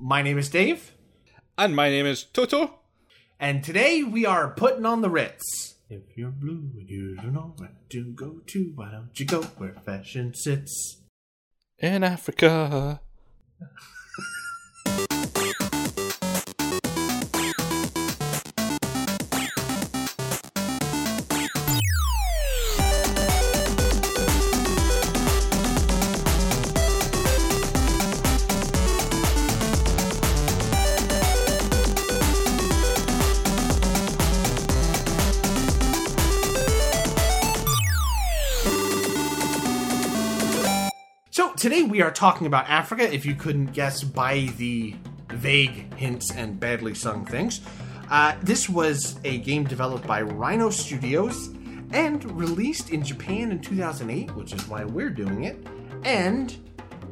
My name is Dave, And my name is Toto. and today we are putting on the Ritz. If you're blue and you don't know where to go to, why don't you go where fashion sits? In Africa. we are talking about Afrika. If you couldn't guess by the vague hints and badly sung things, uh, this was a game developed by Rhino Studios and released in Japan in 2008, which is why we're doing it, and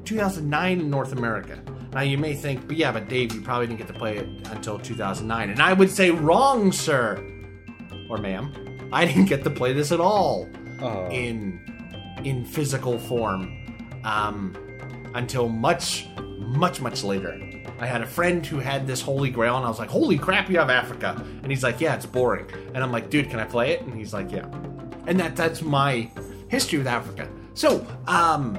2009 in North America. Now you may think, but yeah, but Dave, you probably didn't get to play it until 2009, and I would say wrong, sir or ma'am. I didn't get to play this at all Oh. in in physical form um, until much, much, much later. I had a friend who had this Holy Grail, and I was like, "Holy crap, you have Afrika!" And he's like, "Yeah, it's boring." And I'm like, "Dude, can I play it?" And he's like, "Yeah." And that that's my history with Afrika. So, um,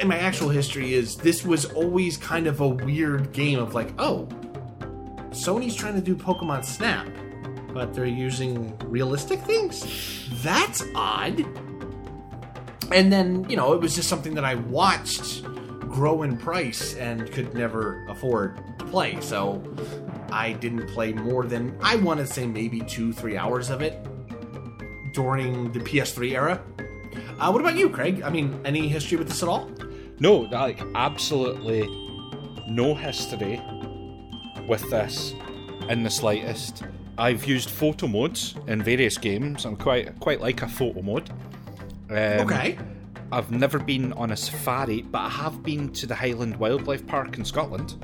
and my actual history is this was always kind of a weird game of like, oh, Sony's trying to do Pokemon Snap, but they're using realistic things. That's odd. And then, you know, it was just something that I watched grow in price and could never afford to play. So I didn't play more than, I want to say maybe two, three hours of it during the PS3 era. Uh, what about you, Craig? I mean, any history with this at all? No, like absolutely no history with this in the slightest. I've used photo modes in various games. I'm quite quite like a photo mode. Um, Okay. I've never been on a safari, but I have been to the Highland Wildlife Park in Scotland,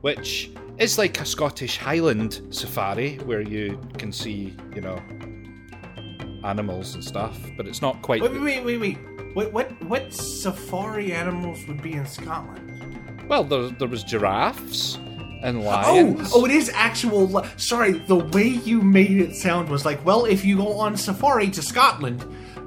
which is like a Scottish Highland safari where you can see, you know, animals and stuff, but it's not quite. Wait, wait, wait, wait. What, what, what safari animals would be in Scotland? Well, there, there was giraffes and Oh, lions. oh, it is actual. li- Sorry, the way you made it sound was like, well, if you go on safari to Scotland,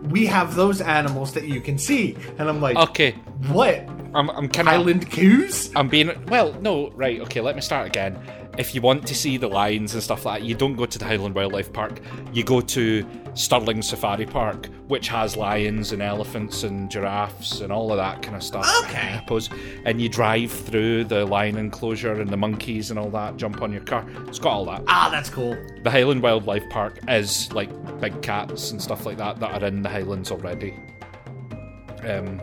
we have those animals that you can see. And I'm like, Okay, what? I'm, I'm kind of. Highland coos? I'm being well. No, right. Okay, let me start again. If you want to see the lions and stuff like that, you don't go to the Highland Wildlife Park. You go to Stirling Safari Park, which has lions and elephants and giraffes and all of that kind of stuff. Okay. Hippos. And you drive through the lion enclosure and the monkeys and all that. Jump on your car. It's got all that. Ah, that's cool. The Highland Wildlife Park is like big cats and stuff like that that are in the Highlands already. Um,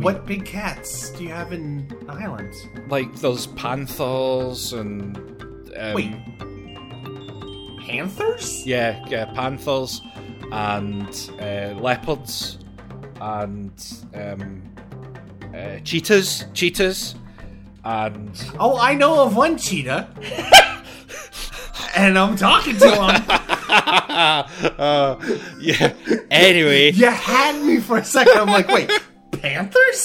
What big cats do you have in the Highlands? like there's panthers and um, Wait. Panthers? yeah, yeah, panthers and uh, leopards and um, uh, cheetahs, cheetahs, and Oh, I know of one cheetah. and I'm talking to him. uh, yeah. Anyway, You had me for a second. I'm like, wait, Panthers?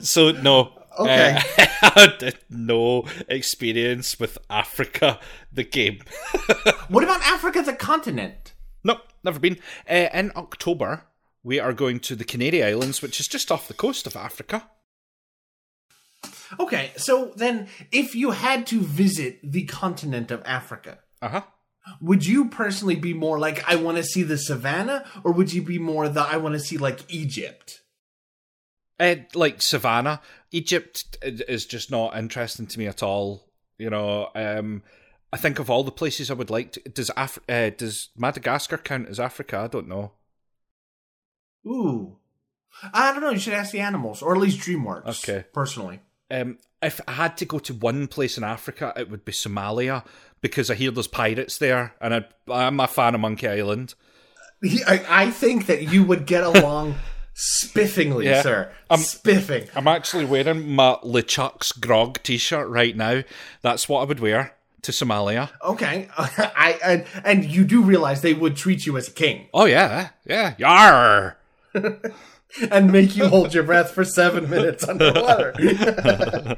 so no. Okay. uh, I had no experience with Afrika, the game. What about Africa, the continent? Nope, never been. Uh, in October, we are going to the Canary Islands, which is just off the coast of Africa. Okay, so then if you had to visit the continent of Africa, Uh huh. would you personally be more like, I want to see the savannah, or would you be more the, I want to see like Egypt? Uh, like Savannah, Egypt is just not interesting to me at all. You know, um, I think of all the places I would like to. Does Af- uh, does Madagascar count as Africa? I don't know. Ooh. I don't know, you should ask the animals, or at least DreamWorks. Okay. Personally. Um, if I had to go to one place in Africa, it would be Somalia because I hear there's pirates there, and I, I'm a fan of Monkey Island. I, I think that you would get along spiffingly, Yeah. sir. Um, Spiffing. I'm actually wearing my LeChuck's Grog t-shirt right now. That's what I would wear to Somalia. Okay. I and, and you do realize they would treat you as a king Oh yeah, yeah, yar. and make you hold your breath for seven minutes underwater.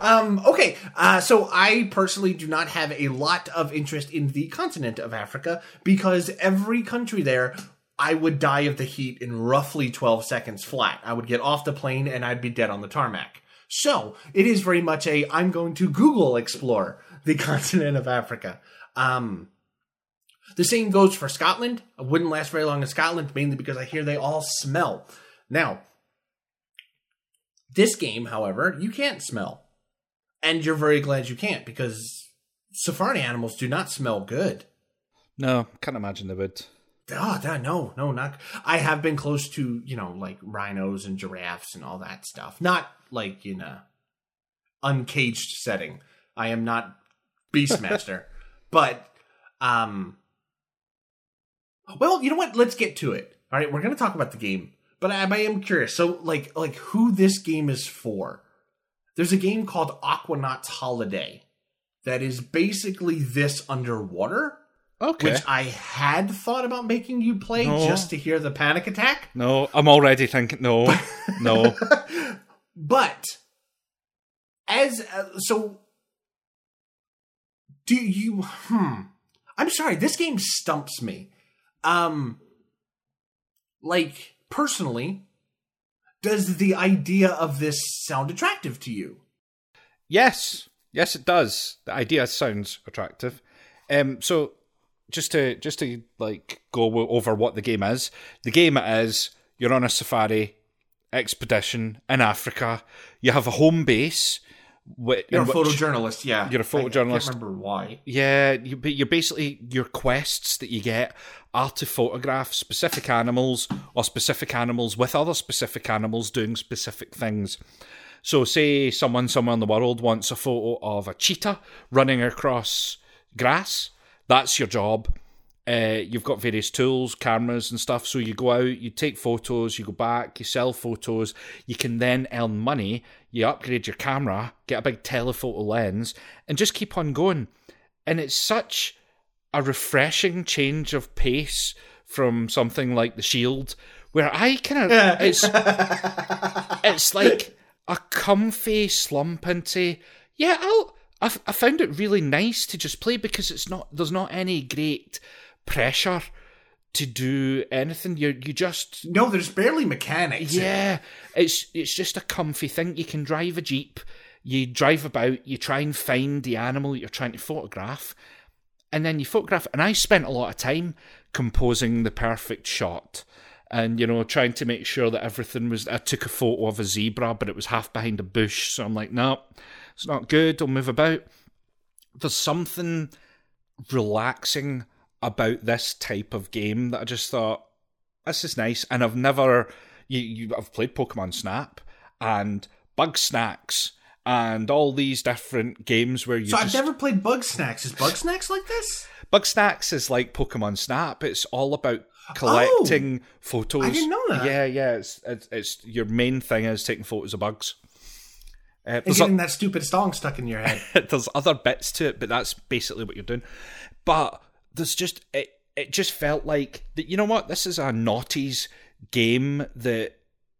um, okay, uh, so I personally do not have a lot of interest in the continent of Africa because every country there, I would die of the heat in roughly 12 seconds flat. I would get off the plane and I'd be dead on the tarmac. So it is very much a I'm going to Google explore the continent of Africa. Um, the same goes for Scotland. I wouldn't last very long in Scotland, mainly because I hear they all smell. Now, this game, however, you can't smell. And you're very glad you can't because safari animals do not smell good. No, can't imagine they would. Oh, no, no, not. I have been close to, you know, like rhinos and giraffes and all that stuff. Not like in a uncaged setting. I am not Beastmaster. but, um, well, you know what? Let's get to it. All right, we're going to talk about the game, but I, I am curious. So, like, like who this game is for? There's a game called Aquanauts Holiday that is basically this underwater. Okay. Which I had thought about making you play No. just to hear the panic attack. No, I'm already thinking. No, no. But as uh, so, do you? Hmm. I'm sorry. This game stumps me. Um, like personally, does the idea of this sound attractive to you? Yes, yes, it does. The idea sounds attractive. Um, so just to just to like go over what the game is. The game is you're on a safari expedition in Africa. You have a home base. You're a which- photojournalist, yeah. You're a photojournalist. can't remember why. Yeah, you, but you're basically your quests that you get are to photograph specific animals or specific animals with other specific animals doing specific things. So, say someone somewhere in the world wants a photo of a cheetah running across grass. That's your job. Uh, you've got various tools, cameras, and stuff. So you go out, you take photos, you go back, you sell photos. You can then earn money. You upgrade your camera, get a big telephoto lens, and just keep on going. And it's such a refreshing change of pace from something like The Shield, where I kind of it's it's like a comfy slump into yeah I'll I, f- I found it really nice to just play because it's not there's not any great pressure to do anything. You you just No, there's barely mechanics. yeah it's it's just a comfy thing. You can drive a jeep you drive about you try and find the animal you're trying to photograph and then you photograph and i spent a lot of time composing the perfect shot and you know trying to make sure that everything was i took a photo of a zebra but it was half behind a bush. So i'm like no it's not good i'll move about there's something relaxing about this type of game that i just thought this is nice and i've never you, you i've played pokemon snap and Bugsnax and all these different games where you So I've never played Bugsnax. Is Bugsnax like this? Bugsnax is like Pokemon Snap. It's all about collecting photos. Oh! I didn't know that. Yeah, yeah. It's, it's it's your main thing is taking photos of bugs. Uh, And getting that stupid song stuck in your head. there's other bits to it, but that's basically what you're doing. But there's just it. It just felt like that. You know what? This is a naughties game that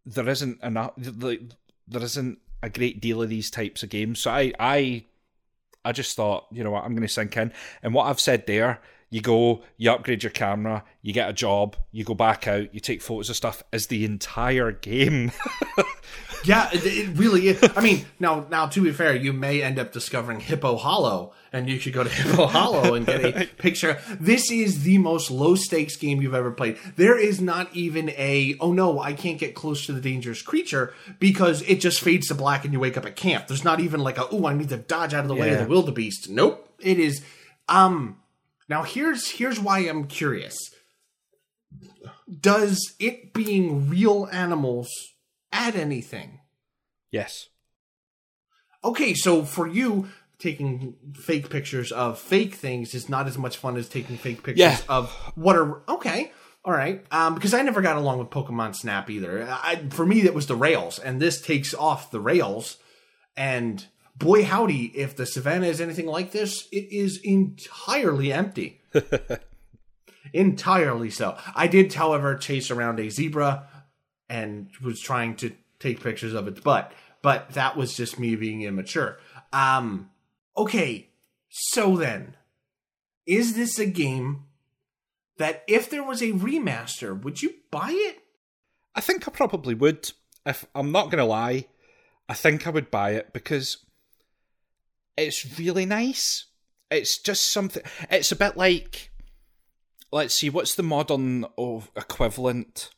there isn't enough. Like, there isn't a great deal of these types of games. So I I I just thought, you know what, I'm going to sink in. And what I've said there, you go, you upgrade your camera, you get a job, you go back out, you take photos of stuff, is the entire game. Yeah, it, it really is. I mean, now, now to be fair, you may end up discovering Hippo Hollow, and you should go to Hippo Hollow and get a picture. This is the most low stakes game you've ever played. There is not even a oh no, I can't get close to the dangerous creature because it just fades to black and you wake up at camp. There's not even like a oh I need to dodge out of the way of the wildebeest. Nope, it is. Um, now here's here's why I'm curious. Does it being real animals add anything? yes. Okay, so for you, taking fake pictures of fake things is not as much fun as taking fake pictures Yeah. of what are okay. All right, um, because I never got along with Pokemon Snap either. I, for me, that was the rails, and this takes off the rails. And boy, howdy, if the savannah is anything like this, it is entirely empty. entirely so. I did, however, chase around a zebra and was trying to take pictures of its butt. but that was just me being immature. Um, okay, so then, is this a game that if there was a remaster, would you buy it? I think I probably would. If I'm not gonna lie, I think I would buy it because it's really nice. It's just something. It's a bit like, let's see, what's the modern of equivalent?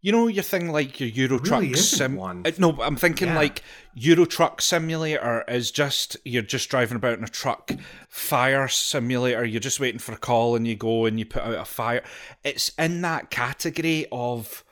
You know your thing like your Euro Really Truck isn't sim. one. Uh, No, I'm thinking Yeah. like Euro Truck Simulator is just you're just driving about in a truck. Fire Simulator, you're just waiting for a call and you go and you put out a fire. It's in that category of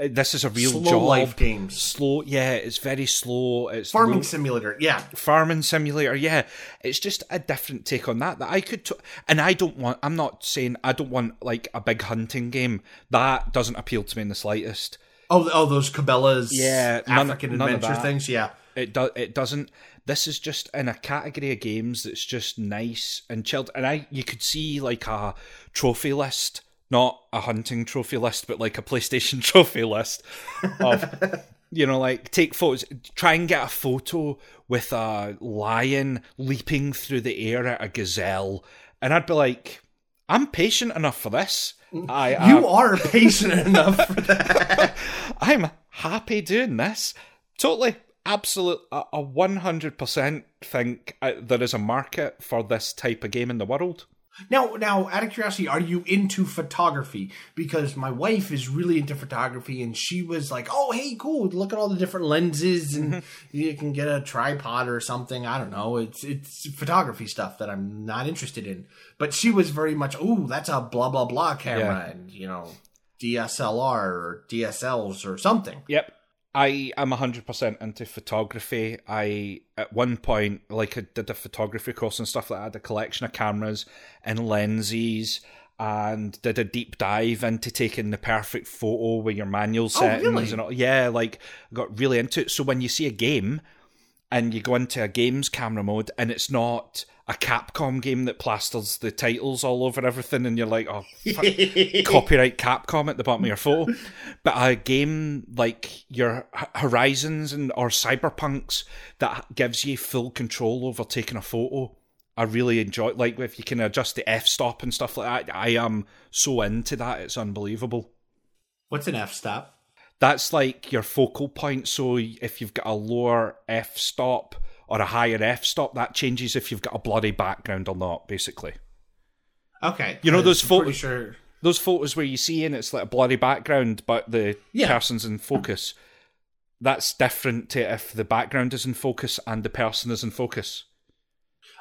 Uh, this is a real Slow job. life games. Slow, yeah, it's very slow. It's Farming low- simulator, yeah. farming simulator yeah it's just a different take on that that i could t- and i don't want i'm not saying i don't want like a big hunting game that doesn't appeal to me in the slightest Oh, oh, those Cabela's Yeah, African none adventure things, yeah. it does. it doesn't this is just in a category of games that's just nice and chilled and i you could see like a trophy list not a hunting trophy list but like a playstation trophy list of you know like take photos try and get a photo with a lion leaping through the air at a gazelle and i'd be like i'm patient enough for this i You are patient enough for that. I'm happy doing this. Totally, absolute, a a 100% think uh, there is a market for this type of game in the world. Now, now, out of curiosity, are you into photography? Because my wife is really into photography, and she was like, "Oh, hey, cool! Look at all the different lenses, and Mm-hmm. you can get a tripod or something. I don't know. It's it's photography stuff that I'm not interested in." But she was very much, "Oh, that's a blah blah blah camera, Yeah. and you know, DSLR or DSLs or something." Yep. I am 100% into photography. I, at one point, like, I did a photography course and stuff like that. I had a collection of cameras and lenses and did a deep dive into taking the perfect photo with your manual oh, settings really? and all. Yeah, like, got really into it. So when you see a game and you go into a games camera mode and it's not a Capcom game that plasters the titles all over everything and you're like, oh, copyright Capcom at the bottom of your photo. But a game like your Horizons and or Cyberpunks that gives you full control over taking a photo. I really enjoy it. like if you can adjust the f stop and stuff like that. I am so into that; it's unbelievable. What's an f stop? That's like your focal point. So if you've got a lower f stop or a higher f stop, that changes if you've got a bloody background or not. Basically, Okay, You know those photos- Sure. those photos where you see and it's like a bloody background, but the Yeah. person's in focus. That's different to if the background is in focus and the person is in focus.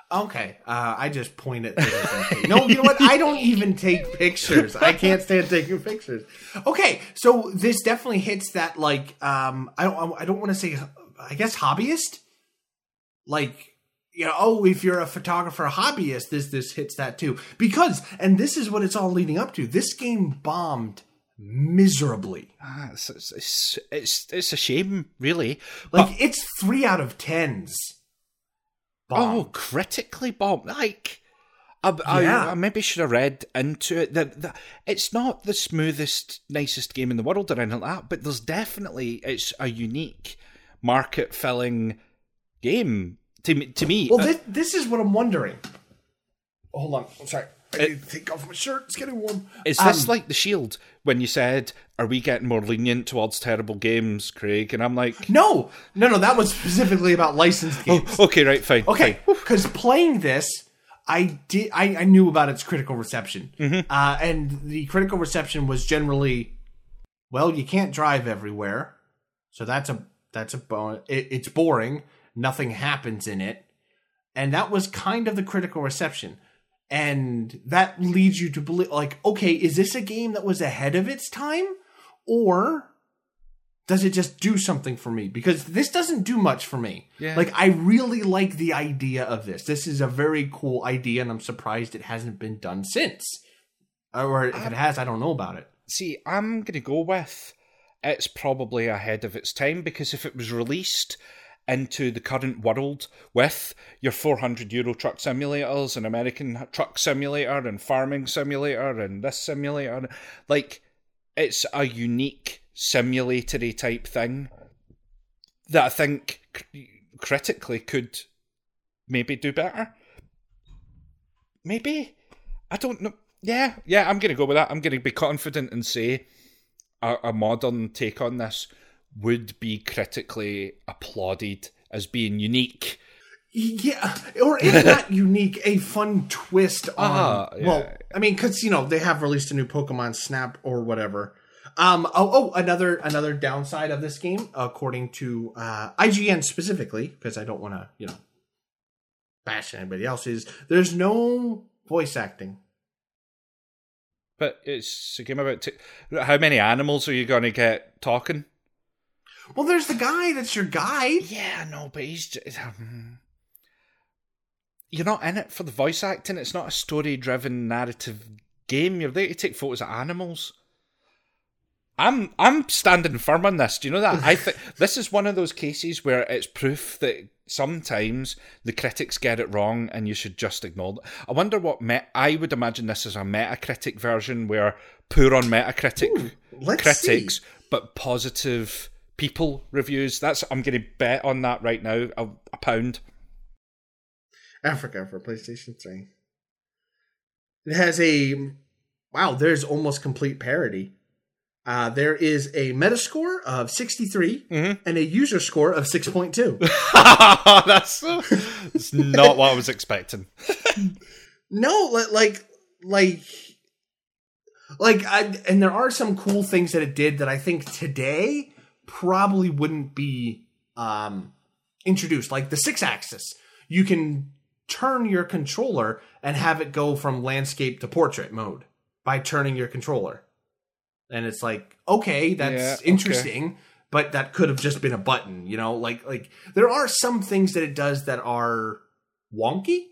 Okay, uh, I just point at things. no, you know what? I don't even take pictures. I can't stand taking pictures. Okay, so this definitely hits that like um, I don't I don't want to say I guess hobbyist. Like you know, oh, if you're a photographer hobbyist, this this hits that too because and this is what it's all leading up to. This game bombed miserably. Ah, it's, it's, it's, it's, it's a shame, really. Like But- it's three out of tens. Oh, critically bombed. Like, I, I, Yeah. I maybe should have read into it that, it's not the smoothest, nicest game in the world or anything like that, but there's definitely it's a unique market filling game to me. To me, Well, Uh, this, this is what I'm wondering. Hold on. I'm sorry. I need to take off my shirt. It's getting warm. Is this Um, like the Shield when you said, "Are we getting more lenient towards terrible games, Craig?" And I'm like, No, no, no. That was specifically about licensed games. "Okay, right, fine, Okay, because playing this, I did. I, I knew about its critical reception, Mm-hmm. uh, and the critical reception was generally, well, you can't drive everywhere, so that's a that's a bone. It, it's boring. Nothing happens in it, and that was kind of the critical reception. And that leads you to believe, like, okay, is this a game that was ahead of its time, or does it just do something for me? Because this doesn't do much for me. Yeah. Like, I really like the idea of this. This is a very cool idea, and I'm surprised it hasn't been done since. Or if it has, I don't know about it. See, I'm going to go with it's probably ahead of its time because if it was released into the current world with your 400 euro truck simulators and American truck simulator and farming simulator and this simulator, like it's a unique simulatory type thing. that I think critically could maybe do better. Maybe I don't know. Yeah, yeah, I'm going to go with that. I'm going to be confident and say a, a modern take on this would be critically applauded as being unique. Yeah, or if not unique, a fun twist on. Ah, yeah. Well, I mean, because you know they have released a new Pokemon Snap or whatever. Um. Oh, oh, another another downside of this game, according to uh, IGN specifically, because I don't want to, you know, bash anybody else, is there's no voice acting. But it's a game about t- how many animals are you going to get talking? Well, there's the guy that's your guide. Yeah, no, but he's just, um, you're not in it for the voice acting. It's not a story-driven narrative game. You're there to take photos of animals. I'm I'm standing firm on this. Do you know that? I think this is one of those cases where it's proof that sometimes the critics get it wrong, and you should just ignore. It. I wonder what met I would imagine this is a Metacritic version where poor on Metacritic Ooh, critics, see. but positive people reviews. That's I'm going to bet on that right now. A, a pound. Afrika for PlayStation 3. It has a wow, there's almost complete parity. Uh, there is a Metascore of 63 Mhm. and a user score of 6.2. that's, that's not what I was expecting. no, li- like, like, like, I, and there are some cool things that it did that I think today probably wouldn't be um, introduced. Like the Sixaxis, you can turn your controller and have it go from landscape to portrait mode by turning your controller. And it's like, okay, that's Yeah, okay. interesting, but that could have just been a button, you know? Like like there are some things that it does that are wonky.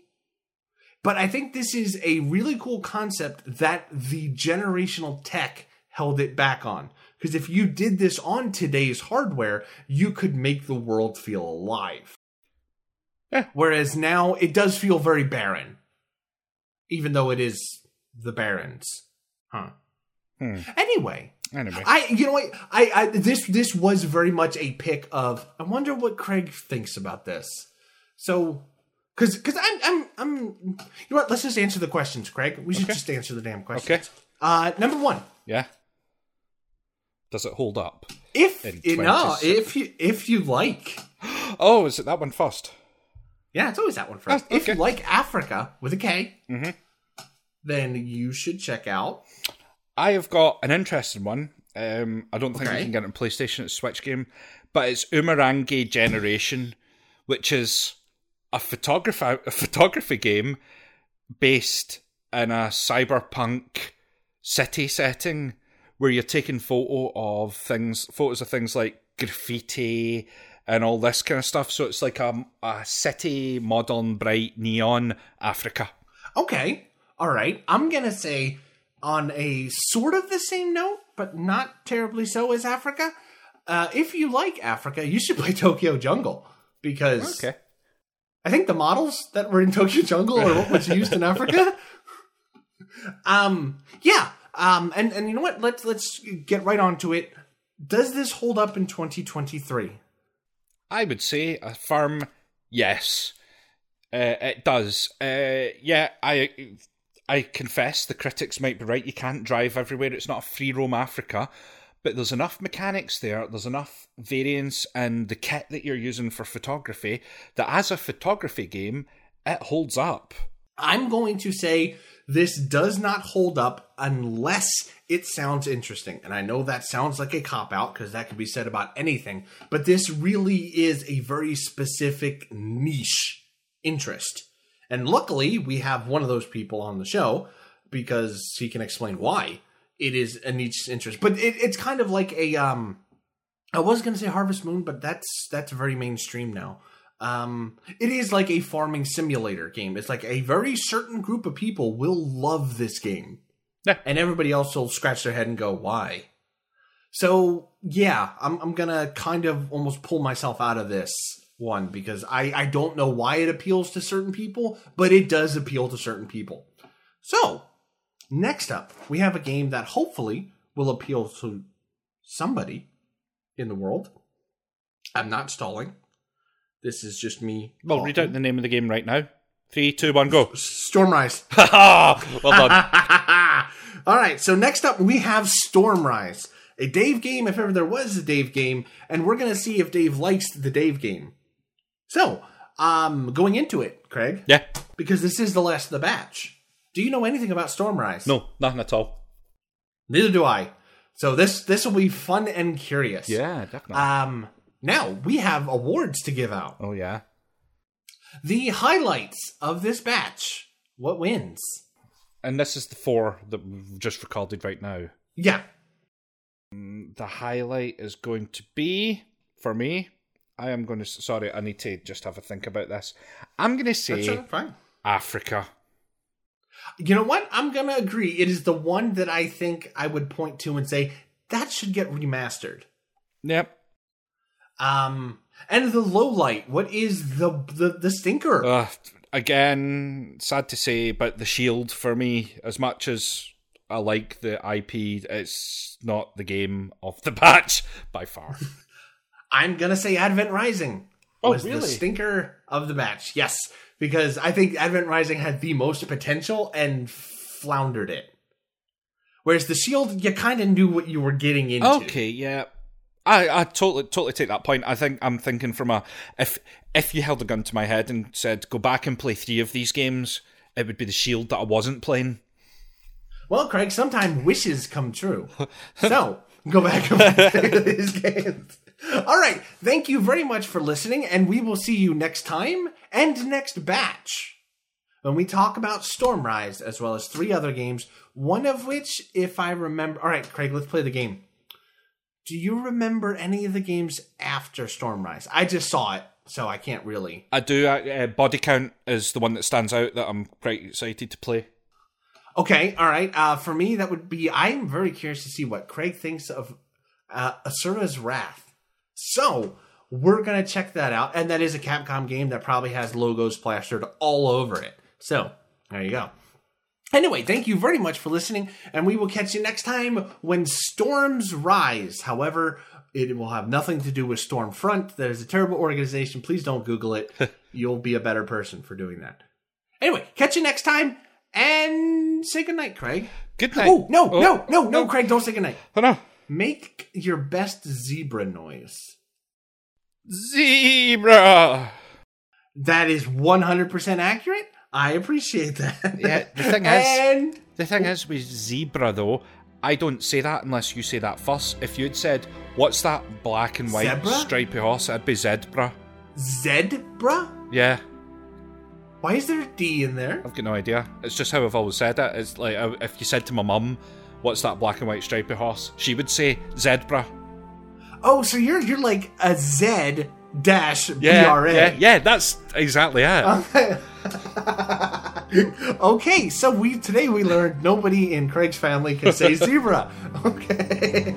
But I think this is a really cool concept that the generational tech held it back on. Because if you did this on today's hardware, you could make the world feel alive. Yeah. Whereas now it does feel very barren, even though it is the Barrens. Huh. Hmm. Anyway, Anyway, I you know what I, I this this was very much a pick of I wonder what Craig thinks about this. So because because I'm I'm I'm you know what let's just answer the questions, Craig. We should Okay. just answer the damn questions. Okay. Uh, number one, yeah. Does it hold up? if know 26. if you if you like Oh, is it that one first? yeah it's always that one first. Oh, If you like Afrika with a K, Mhm. then you should check out. I have got an interesting one. Um, I don't think Okay. you can get it on PlayStation. It's a Switch game, but it's Umurangi Generation, which is a photography a photography game based in a cyberpunk city setting where you're taking photo of things, photos of things like graffiti and all this kind of stuff. So it's like a, a city, modern, bright, neon Afrika. Okay, all right. I'm gonna say on a sort of the same note, but not terribly so as Afrika. Uh, if you like Afrika, you should play Tokyo Jungle because Okay. I think the models that were in Tokyo Jungle are what was used in Afrika. um, yeah. Um, and and you know what? Let's let's get right onto it. Does this hold up in 2023? I would say a firm yes. Uh, it does. Uh, yeah, I I confess the critics might be right. You can't drive everywhere. It's not a free roam Africa, but there's enough mechanics there. There's enough variance and the kit that you're using for photography that as a photography game, it holds up. I'm going to say this does not hold up unless it sounds interesting. And I know that sounds like a cop out because that can be said about anything, but this really is a very specific niche interest. And luckily, we have one of those people on the show because he can explain why it is a niche interest. But it, it's kind of like a um I was going to say Harvest Moon, but that's that's very mainstream now. Um, it is like a farming simulator game. It's like a very certain group of people will love this game, Yeah. and everybody else will scratch their head and go, "Why?" So yeah, I'm I'm gonna kind of almost pull myself out of this one because I I don't know why it appeals to certain people, but it does appeal to certain people. So next up, we have a game that hopefully will appeal to somebody in the world. I'm not stalling. This is just me. Well, read out the name of the game right now. Three, two, one, go. Stormrise. well done. All right, so next up we have Stormrise, a Dave game if ever there was a Dave game, and we're going to see if Dave likes the Dave game. So, um, going into it, Craig, Yeah. because this is the last of the batch. Do you know anything about Stormrise? No, nothing at all. Neither do I. So this this will be fun and curious. Yeah, definitely. Um, now we have awards to give out. oh, yeah. The highlights of this batch. What wins? And this is the four that we've just recorded right now. Yeah. Mm, the highlight is going to be, for me, I am going to. Sorry, I need to just have a think about this. I'm going to say That's fine. Afrika. You know what? I'm gonna agree. It is the one that I think I would point to and say that should get remastered. Yep. Um, and the low light. What is the the the stinker? Uh, again, sad to say, but the Shield for me, as much as I like the IP, it's not the game of the batch by far. I'm gonna say Advent Rising Oh, was the stinker of the batch. Yes, because I think Advent Rising had the most potential and floundered it. Whereas the Shield, you kind of knew what you were getting into. Okay, yeah. I, I totally totally take that point. I think I'm thinking from a if if you held a gun to my head and said go back and play three of these games, it would be the Shield that I wasn't playing. Well, Craig, sometimes wishes come true. So go back and play these games. All right. Thank you very much for listening, and we will see you next time and next batch when we talk about Stormrise as well as three other games. One of which, if I remember, all right, Craig, let's play the game. Do you remember any of the games after Stormrise? I just saw it, so I can't really. I do. Uh, uh, Bodycount is the one that stands out that I'm quite excited to play. Okay, all right. Uh, for me, that would be. I'm very curious to see what Craig thinks of uh, Asura's Wrath. So we're gonna check that out, and that is a Capcom game that probably has logos plastered all over it. So there you go. Anyway, thank you very much for listening, and we will catch you next time when storms rise. However, it will have nothing to do with Stormfront. That is a terrible organization. Please don't Google it. You'll be a better person for doing that. Anyway, catch you next time, and say goodnight, Craig. Good night. Oh, no, oh. no, no, no, oh. Craig, don't say goodnight. Oh no. Make your best zebra noise. Zebra. That is 100% accurate. I appreciate that. Yeah, the thing is- and The thing is with zebra though, I don't say that unless you say that first. If you'd said, "What's that black and white Zebra? stripy horse?" It'd be zebra. zebra? Yeah, Why is there a D in there? I've got no idea. It's just how I've always said it. It's like uh, if you said to my mum, "What's that black and white stripy horse?" She would say zebra. Oh, so you're you're like a Z dash Yeah, BRA. yeah, yeah. That's exactly it. okay, so we today we learned nobody in Craig's family can say zebra. Okay.